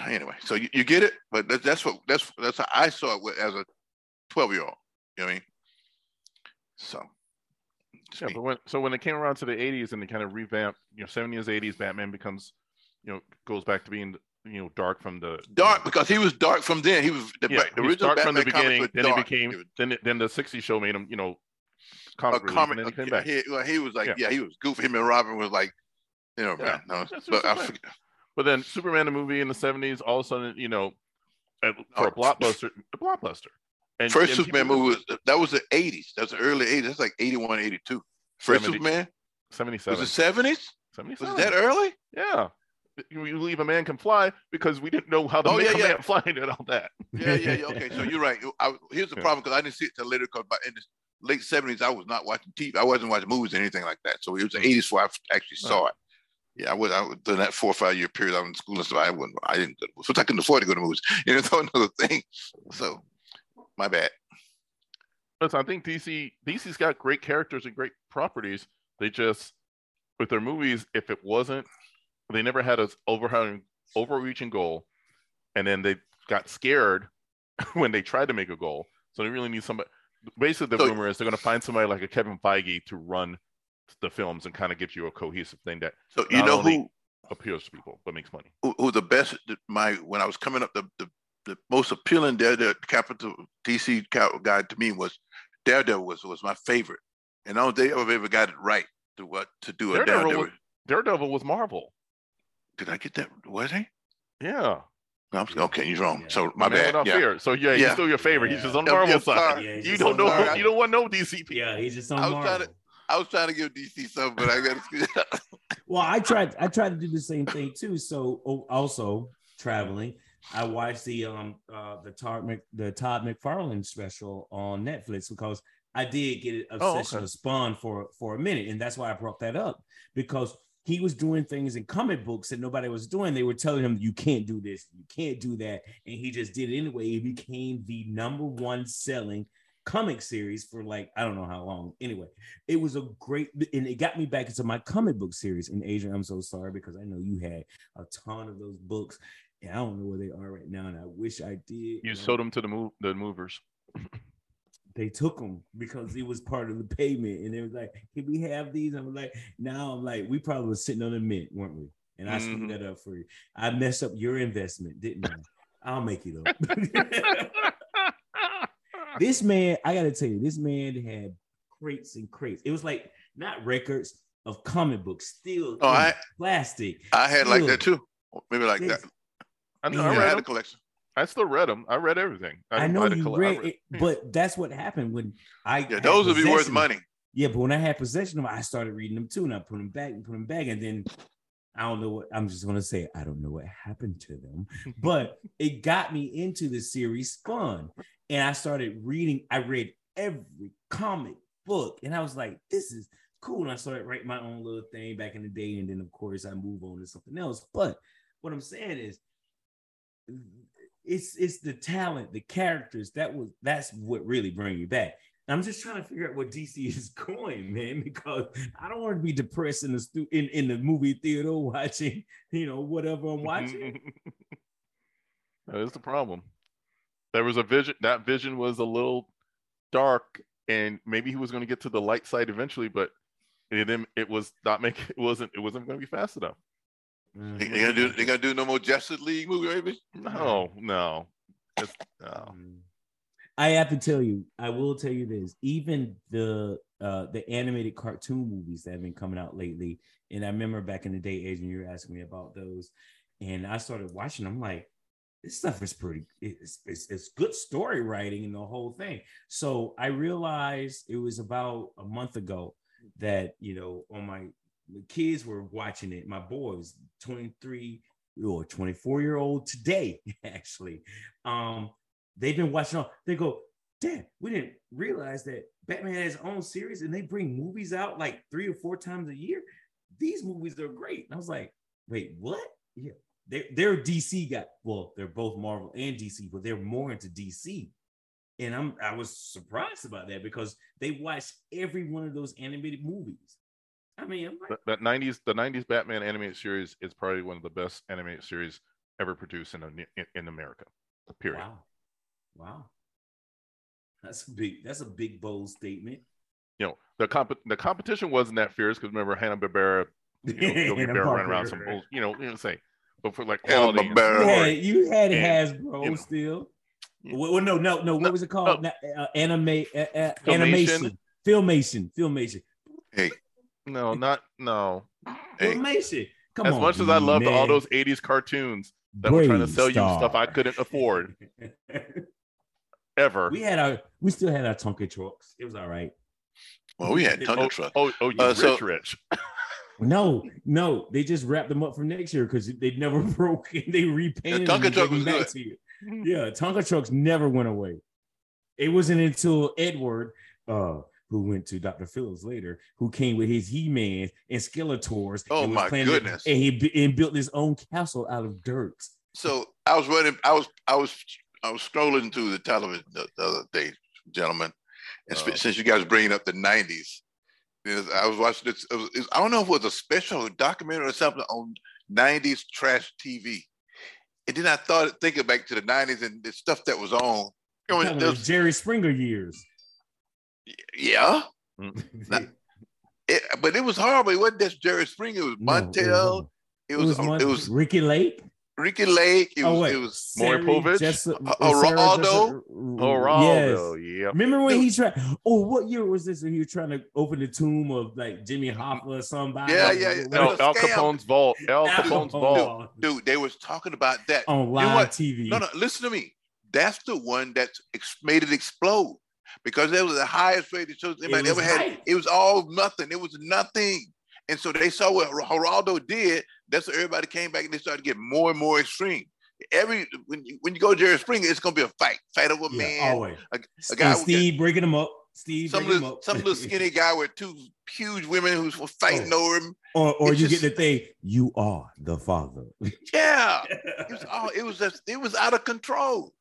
anyway. So you, you get it, but that, that's what that's that's how I saw it with- as a twelve year old. You know what I mean? So. Yeah, but when so when it came around to the '80s and they kind of revamped, you know, '70s, '80s, Batman becomes, you know, goes back to being, you know, dark from the dark because he was dark from then. He was the, Yeah, the he was original dark from the beginning. Then he dark. became He was then then the '60s show made him, you know, a comic relief, comic. and then he came back. He, well, he was like, Yeah. yeah. he was goofy. Him and Robin was like, you know, Yeah, no, but I forget. But then Superman the movie in the '70s, all of a sudden, you know, at- oh. for a Oh. blockbuster, a blockbuster. And First and Superman movie was that was the 80s. That's the early 80s. That's like 81, 82. First 70. Superman was 77, it 70s? 77. Was that early? Yeah. You you believe a man can fly because we didn't know how the Oh, man, yeah, yeah. flying and all that. Yeah, yeah, yeah. Okay, so you're right. I, here's the problem because I didn't see it till later. Because in the late 70s, I was not watching TV. I wasn't watching movies or anything like that. So it was the Mm. 80s before I actually saw it. Yeah, I was. I was during that four or five year period. I was in school and stuff. I wouldn't. I didn't. So I couldn't afford to go to movies. You know, that's another thing. So, my bad. Listen, I think DC DC's got great characters and great properties. They just with their movies, if it wasn't, they never had a overhang, overreaching goal, and then they got scared when they tried to make a goal. So they really need somebody. Basically, the So- rumor is they're going to find somebody like a Kevin Feige to run the films and kind of give you a cohesive thing that So you know who appeals to people but makes money. who, who the best? My when I was coming up, the, the the most appealing Daredevil capital DC guy to me was Daredevil was was my favorite, and I don't think I've ever got it right to what to do a Daredevil Daredevil. was- Daredevil was Marvel. Did I get that? Was he? Yeah. No, okay, you're wrong. Yeah. So my Man bad. Yeah. Fear. So yeah, he's Yeah. still your favorite. He's just on the Yeah, Marvel yeah, side. Yeah, You don't know. Marvel. You don't want no DC people. Yeah, he's just on I was Marvel. trying to- I was trying to give DC something, but I got to. Well, I tried. I tried to do the same thing too. So oh, also traveling, I watched the um uh the Todd Mc, the Todd McFarlane special on Netflix because I did get an Oh, okay. of Spawn for for a minute, and that's why I brought that up because he was doing things in comic books that nobody was doing. They were telling him you can't do this, you can't do that, and he just did it anyway. He became the number one selling comic series for like I don't know how long. Anyway, it was a great and it got me back into my comic book series. And Adrian, I'm so sorry because I know you had a ton of those books, and I don't know where they are right now, and I wish I did. You sold them to the move the movers. They took them because it was part of the payment, and they was like, "Can we have these?" I was like, "Now I'm like, we probably was sitting on the mint, weren't we?" And I screwed Mhm. that up for you. I messed up your investment, didn't I? I'll make it up. this man, I gotta tell you, this man had crates and crates. It was like not records of comic books, still Oh, I- plastic. I had like that too. Maybe like Yes. that. I, know. I had a collection. I still read them. I read everything. I, didn't know you colle- I read read- it, but that's what happened when I Yeah, those would be worth money. Yeah, but when I had possession of them, I started reading them too, and I put them back and put them back, and then I don't know what I'm just gonna say. I don't know what happened to them, but it got me into the series Spawn, and I started reading. I read every comic book, and I was like, "This is cool." And I started writing my own little thing back in the day, and then of course I move on to something else. But what I'm saying is, it's it's the talent, the characters that was that's what really bring you back. I'm just trying to figure out what DC is going, man, because I don't want to be depressed in the stu- in, in the movie theater watching, you know, whatever I'm watching. that is the problem. There was a vision. That vision was a little dark, and maybe he was going to get to the light side eventually, but it. It was not make. It wasn't. It wasn't going to be fast enough. They, they gonna do. They gonna do no more Justice League movie, maybe. No, no, It's- no. Mm. I have to tell you, I will tell you this. Even the uh the animated cartoon movies that have been coming out lately, and I remember back in the day, Adrian, you were asking me about those, and I started watching. I'm like, this stuff is pretty. It's it's, it's good story writing and the whole thing. So I realized it was about a month ago that you know on my the kids were watching it. My boy was 23 or 24 year old today, actually. Um, they've been watching all they go, Dad, we didn't realize that Batman has his own series and they bring movies out like three or four times a year. These movies are great. And I was like, wait, what? Yeah, they're they're DC guy. Well, they're both Marvel and DC, but they're more into DC. And I'm I was surprised about that because they watched every one of those animated movies. I mean, I'm like, That, that 90s, the 90s Batman animated series is probably one of the best animated series ever produced in in, in America. Period. wow, wow. That's a big. That's a big bold statement. You know, the comp- the competition wasn't that fierce because remember Hanna Barbera, you know, Yogi Hanna Bear running around some, Barbera. bull, you know, you know, say, but for like Hanna quality, and- Barbera. You Barrel. had, you had And, Hasbro you know. still. Yeah. Well, well, no, no, no. What No, was it called? Na- uh, anime, uh, uh, Filmation. animation, filmation, filmation, Hey, no, not no. hey, filmation. Come as on, much as I loved all those 80s cartoons that were trying to Brave sell you stuff I couldn't afford ever. we had our, we still had our Tonka trucks. It was all right. well, we had Thunder oh, Truck. oh, oh, you Uh, rich, so- rich. No, no, they just wrapped them up for next year because they never broke and they repainted Tonka them and truck was back good. to you. Yeah, Tonka trucks never went away. It wasn't until Edward, uh, who went to Dr. Phillips later, who came with his He-Man and Skeletors. Oh, and my playing it- goodness. and he and built his own castle out of dirt. So I was running. I was. I was. I was scrolling through the television the, the other day, gentlemen. And Uh. since you guys bringing up the '90s, there's- I was watching this. It was, it was- I don't know if it was a special documentary or something on '90s trash TV. And then I thought, thinking back to the '90s and the stuff that was on. You know, Talking there about was- Jerry Springer years. Yeah, it, but it was horrible. It wasn't just Jerry Springer. It was No, it Montel. wasn't. It was. It was. Mon- Ricki Lake. Ricki Lake. It was, oh wait, it was Maury Sarah Povich? Jessica- Uh, uh, Sarah Geraldo? Jessica- Geraldo, Yes. yeah. Remember when he tried? Oh, what year was this? When he was trying to open the tomb of like Jimmy Hoffa or somebody? Yeah, yeah, yeah. What- Al, was a Al scam. Capone's vault. Al Al Capone's Capone. vault. dude. They was talking about that. on know live what? TV. No, no, listen to me. That's the one that ex- made it explode because that was the highest rated show anybody ever had. hype. It was all nothing. It was nothing. And so they saw what Geraldo did. That's what everybody came back and they started to get more and more extreme. Every when you when you go to Jerry Springer, it's gonna be a fight, fight over a Yeah, man. always. a and guy Steve breaking them up. Steve some little, some little skinny guy with two huge women who's fighting Oh. over him. or or you just- get the thing. You are the father. Yeah, it was all. It was just. It was out of control.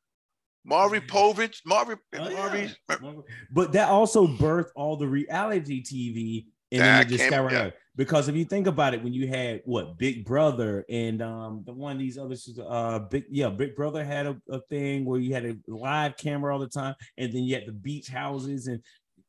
Marvin Povich, Marvin, Oh, yeah. Marvin. But that also birthed all the reality TV and That then it just came- skyrocketed. yeah. Because if you think about it, when you had what Big Brother and um the one of these others, uh, Big yeah, Big Brother had a, a thing where you had a live camera all the time, and then you had the beach houses and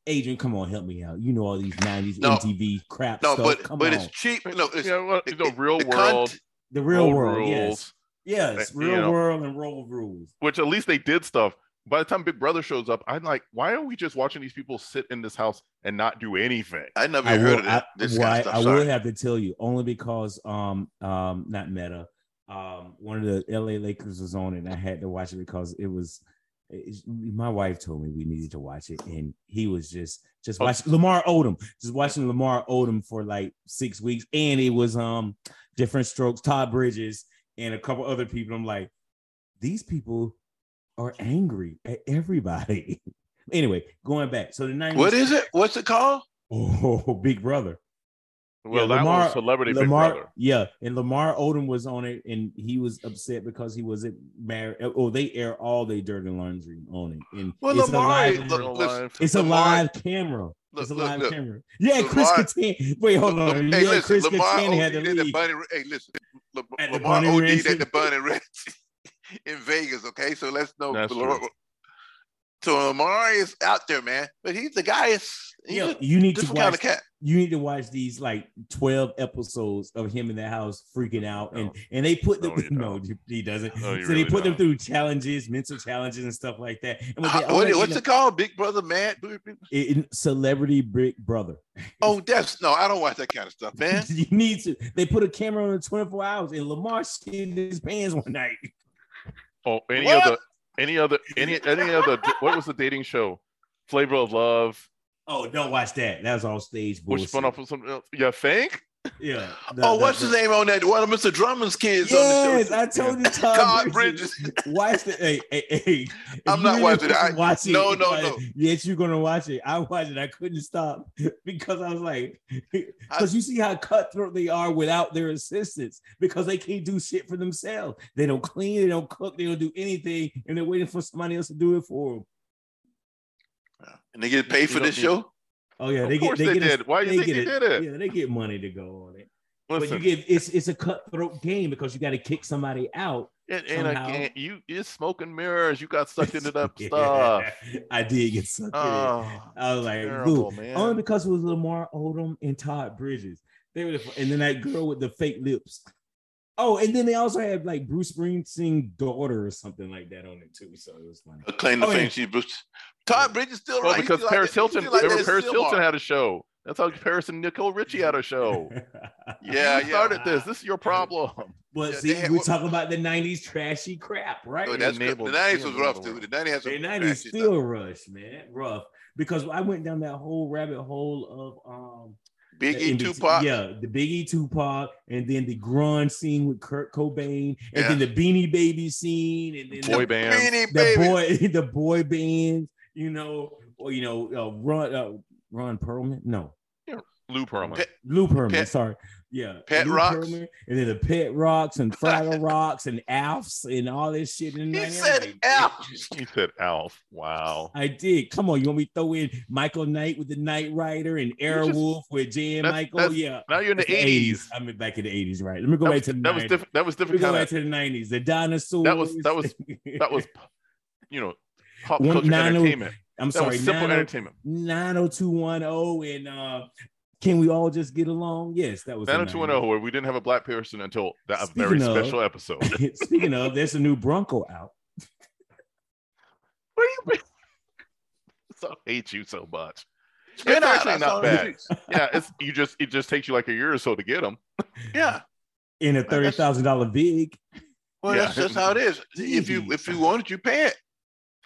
Adrian, come on, help me out. You know all these '90s No. MTV crap No, stuff. but come but on. it's cheap. No, it's Yeah, well, it- the it- real the world, cont- the real road world, rules, yes, yes, real you know. world and road rules. which at least they did stuff. By the time Big Brother shows up, I'm like, why are we just watching these people sit in this house and not do anything? I never I heard will, of that. I, this well, kind I- of stuff. I Sorry. will have to tell you only because um um not Meta um one of the LA Lakers was on it and I had to watch it because it was it's- my wife told me we needed to watch it and he was just just Oh. watching Lamar Odom just watching Lamar Odom for like six weeks and it was um Diff'rent Strokes Todd Bridges and a couple other people I'm like these people are angry at everybody anyway going back so the 90s What is it? What's it called? oh big brother Well, Yeah, Lamar- Celebrity Big Brother. yeah, and Lamar Odom was on it, and he was upset because he wasn't married. Oh, oh they air all their dirty laundry on it, and Well, it's Lamar, a live, look, it's a live camera. Look, it's a live camera. Yeah, Chris Lamar- Kattan. Wait, hold on. Lam- yeah, hey, listen, Chris Lamar Kattan had to OD'd at the leave. Hey, listen, Lam- At the Lamar OD'd at the Bunny Ranch in Vegas. Okay, so let's know. That's Lamar- true. So Lamar is out there, man, but he's the guy. Is he's Yeah, a you need to watch. kind of cat. you need to watch these like 12 episodes of him in the house freaking out and No. and they put them No, no, he doesn't No, you so they put them don't. through challenges mental challenges and stuff like that and what they Uh, what- what's know- it called? Big Brother Mad? in celebrity big brother Oh, that's no. I don't watch that kind of stuff, man. you need to they put a camera on in 24 hours and lamar shit in his pants one night Oh, any What? other, any other, any any other? What was the dating show? Flavor of Love, oh don't watch that that was all stage bullshit. which spun off of something else. You think? Yeah oh, what's his name on that? One of Mr. Drummond's kids on Yes, the show. I told you, Todd, Todd Bridges. Bridges. Watch the hey, hey, hey. I'm not watching it. I- watch it. no, no, no. Yes, you're gonna watch it. I watched it. I couldn't stop because I was like, because you see how cutthroat they are without their assistants because they can't do shit for themselves. They don't clean, they don't cook, they don't do anything, and they're waiting for somebody else to do it for them. And they get paid for this show. Oh yeah, they get they, they get a- Why do you they think get did it? Yeah, they get money to go on it. But you get it's it's a cutthroat game because you got to kick somebody out and, and again, you it's smoke and mirrors. You got sucked into that Yeah, stuff. I did get sucked in. Oh, I was like, terrible, man. only because it was Lamar Odom and Todd Bridges. They were, the, and then that girl with the fake lips. Oh, and then they also had like Bruce Springsteen's daughter or something like that on it too. So it was funny. A claim to Oh, fame. yeah. She Bruce. Todd Bridges still well, right. He because still Paris like, Hilton, like remember Paris still Hilton mark. had a show. That's how Paris and Nicole Richie had a show. Yeah, you yeah. started this. This is your problem. but Yeah, see, had- we're talking about the '90s trashy crap, right? Oh, that's good. enabled- The nineties was rough enabled too. The nineties had some The '90s trashy stuff. still rush, man, rough. Because I went down that whole rabbit hole of um Biggie, in bet- Tupac. Yeah, the Biggie Tupac, and then the grunge scene with Kurt Cobain, and Yeah. then the Beanie Baby scene, and then Boy the, bands. Beanie the boy the boy bands, you know, or you know, uh, Ron uh, Ron Perlman, no, yeah, Lou Pearlman. Pet- Lou Pearlman, Pet- sorry, yeah, Pet Lou Rocks. Pearlman, and then the Pet Rocks and Fraggle Rocks and Alfs and all this shit. In He there. said Alf. He said Alf. Wow. I did. Come on, you want me to throw in Michael Knight with the Knight Rider and Airwolf with Jan-Michael? that's- yeah. Now you're in the eighties. I'm mean, back in the eighties, right? Let me go That back was, to the that was different. That was Let me different go back of. to the nineties. The dinosaurs. That was- that was- That was, you know, pop One- culture nine oh- entertainment. I'm That sorry, was simple 90- entertainment. 90210 and uh Can we all just get along? Yes, that was a 90210, 90s. where we didn't have a black person until that Speaking very of- special episode. Speaking of, there's a new Bronco out. Where you been? So I hate you so much. It's been It's out. actually I not bad. Yeah, it's you just it just takes you like a year or so to get them. Yeah. in a thirty thousand dollar big. Well, Yeah. that's just how it is. If you if you want it, you pay it.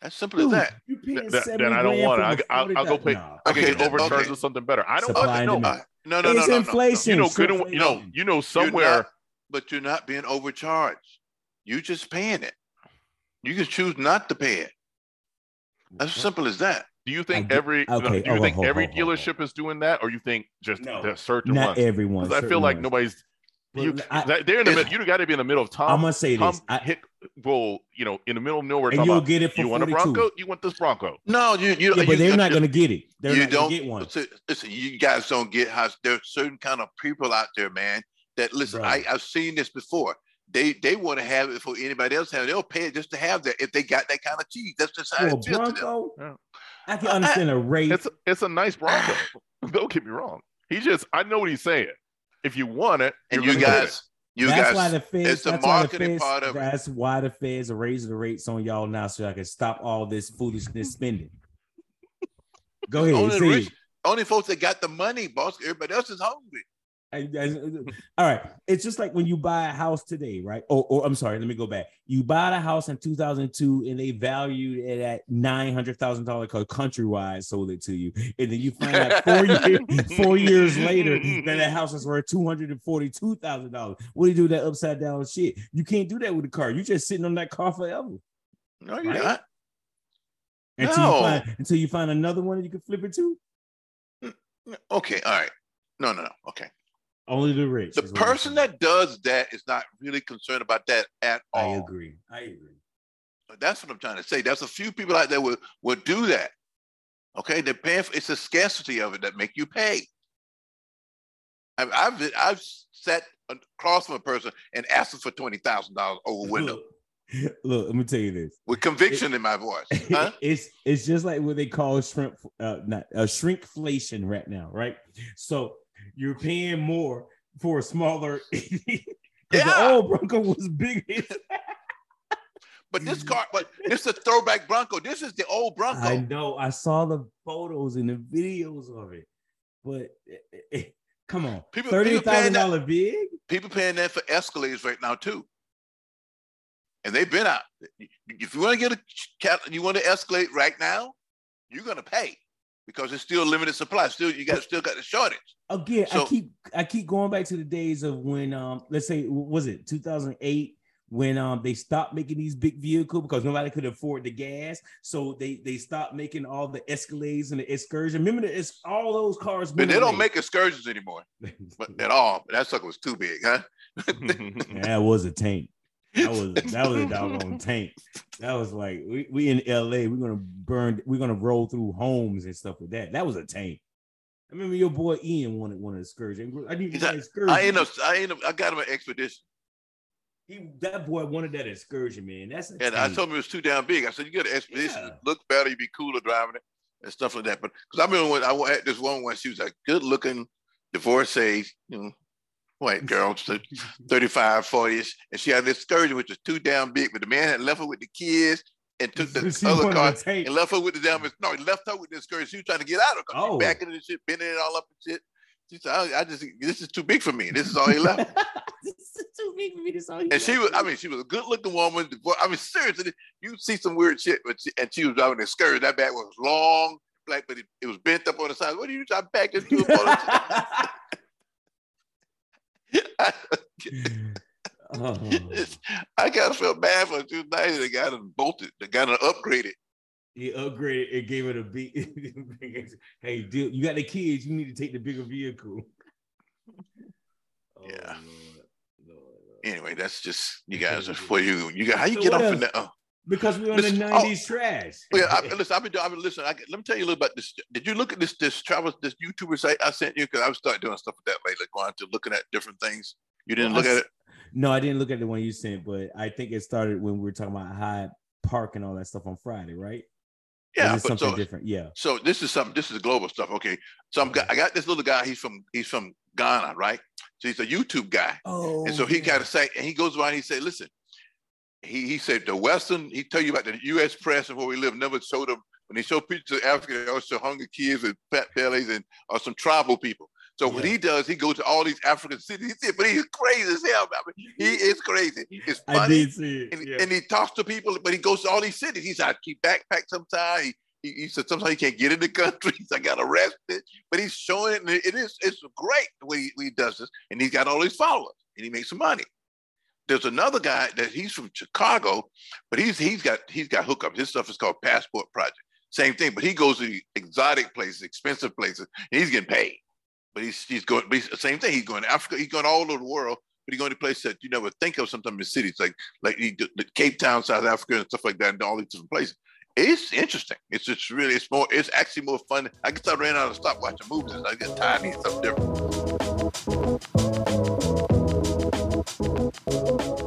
As simple as that. You paying Th- th- then I don't want it. a I, I'll, I'll go pay. $40,000 I Okay, get overcharged okay. with something better. I don't. Supply I, no. No, no, no, It's no, no, inflation. you know, It's good. and- You know, you know You're somewhere. not- but you're not being overcharged. You just paying it. You can choose not to pay it. As simple as that. Do you think get- every? no, okay, do you oh, think ho, ho, every oh, dealership is doing that, or you think just No, the certain Not ones? everyone. 'Cause I feel like ones. nobody's. But You, I- that- they're in the middle. You got to be in the middle of Tom. I'm gonna say Tom this. I, Hick will, you know, in the middle of nowhere. and you'll about, get it for you want a Bronco? You want this Bronco? No, you you Yeah, you, but they're you- not gonna get it. They're you not don't gonna get one. Listen, listen, you guys don't get how there's certain kind of people out there, man. That listen, Bro. I, I've seen this before. They they want to have it for anybody else have it. They'll pay it just to have that if they got that kind of cheese. That's just how For a it feels to them. Bronco, Yeah. I can understand a rate. It's it's a nice Bronco. don't get me wrong. He just I know what he's saying. If you want it, And you're you guys, you that's guys, why the feds. it's the that's why the marketing feds, part of it. That's why the feds are raising the rates on y'all now, so I can stop all this foolishness spending. Go ahead, Only say rich- only folks that got the money, boss. Everybody else is hungry. I- I- all right, it's just like when you buy a house today, right? Or, or I'm sorry, let me go back. You bought a house in 2002, and they valued it at nine hundred thousand dollars because Countrywide sold it to you, and then you find out four years four years later that that house is worth two hundred and forty-two thousand dollars. What do you do with that upside down shit? You can't do that with a car. You're just sitting on that car forever No, you're Right? not. until No. you find until you find another one that you can flip it to. Mm, mm, okay, all right. No, no, no. Okay. Only the rich. The is what I'm person that does that is not really concerned about that at all. I agree. I agree. That's what I'm trying to say. There's a few people out there will will do that. Okay, they're paying for it's a scarcity of it that make you pay. I've I've, I've sat across from a person and asked them for twenty thousand dollars over window Look, look, let me tell you this. with conviction in my voice. Huh? it's it's just like what they call shrimp uh not a shrinkflation right now, right? So you're paying more for a smaller 'cause the old Bronco was big. But this car, but this is a throwback Bronco. This is the old Bronco. I know. I saw the photos and the videos of it, but eh, come on, People- thirty paying that- big. People paying that for Escalades right now too. And they've been out. If you want to get a cat, you want to Escalade right now, you're gonna pay because it's still limited supply. Still, you got still got the shortage. Again, I So- keep I keep going back to the days of when um let's say was it 2008 when um they stopped making these big vehicles because nobody could afford the gas, so they they stopped making all the Escalades and the Excursion. Remember the it's all those cars. But they don't away. make excursions anymore but at all. That sucker was too big, huh? that was a tank. That was that was a doggone tank. That was like we, we in LA, we're gonna burn, we're gonna roll through homes and stuff with that. That was a tank. I remember your boy Ian wanted one of the excursion. I need He's that a- excursion. I end up, I end up, I got him an expedition, He that boy wanted that excursion, man. That's a and I told him it was too damn big. I said, "You got an expedition, Yeah. look better, you be cooler driving it, and stuff like that." But because I remember when I had this one when she was a good-looking divorcee, you know, white girl, so 35, 40ish, and she had an excursion which was too damn big. But the man had left her with the kids and took the She other car and left her with the damn. No, he left her with the excursion. She was trying to get out of it. Oh. She backing and shit, bending it all up and shit. She said, I, I just this is too big for me. This is all he left. this is too big for me. This all he And she was, I mean, she was a good looking woman. I mean, seriously, you see some weird shit, but she, and she was driving a skirt. That bag was long, black, but it, it was bent up on the side. What are you trying to pack into a photo? oh. I kind of felt bad for her. She was nice. They got it bolted. They got to upgrade it upgraded. He upgraded and gave it a beat. hey, dude, you got the kids. You need to take the bigger vehicle. Oh, Yeah. Lord. Lord, Lord. Anyway, that's just you guys are for you. You got how you So get off else? in that? Oh, Because we're on the Listen, oh, '90s trash. yeah, I, listen. I've been doing. I've been listening. I, let me tell you a little about this. Did you look at this this travel this YouTuber site I sent you? Because I was starting doing stuff with that lately, going to looking at different things. You didn't Well, look I at it. No, I didn't look at the one you sent, but I think it started when we were talking about Hyde Park and all that stuff on Friday, right? Yeah, but something so different. Yeah. so this is something. This is global stuff. Okay, so I'm, I got this little guy. He's from he's from Ghana, right? So he's a YouTube guy, Oh. and so he oh, got to say, and he goes around. He said, "Listen," he he said the Western. He tell you about the U.S. press and where we live. Never showed them when they show pictures of Africa. They always show hungry kids and fat bellies and or some tribal people. So what he does, he goes to all these African cities. He said, but he's crazy as hell. I mean, he is crazy. It's funny. I did see it. and, yeah. and he talks to people, but he goes to all these cities. He's out keep backpack sometimes. He, he, he said sometimes he can't get in the country. He's I got arrested, but he's showing it, and it is it's great the way he, he does this, and he's got all these followers, and he makes some money. There's another guy that he's from Chicago, but he's he's got he's got hookups. His stuff is called Passport Project. Same thing, but he goes to exotic places, expensive places, and he's getting paid. But he's he's going but he's, same thing. He's going to Africa. He's going all over the world. But he's going to places that you never think of. Sometimes in cities like like he, Cape Town, South Africa, and stuff like that, and all these different places. It's interesting. It's just really it's more. It's actually more fun. I guess I ran out of stop watching movies I get tired. of something different. Thank you.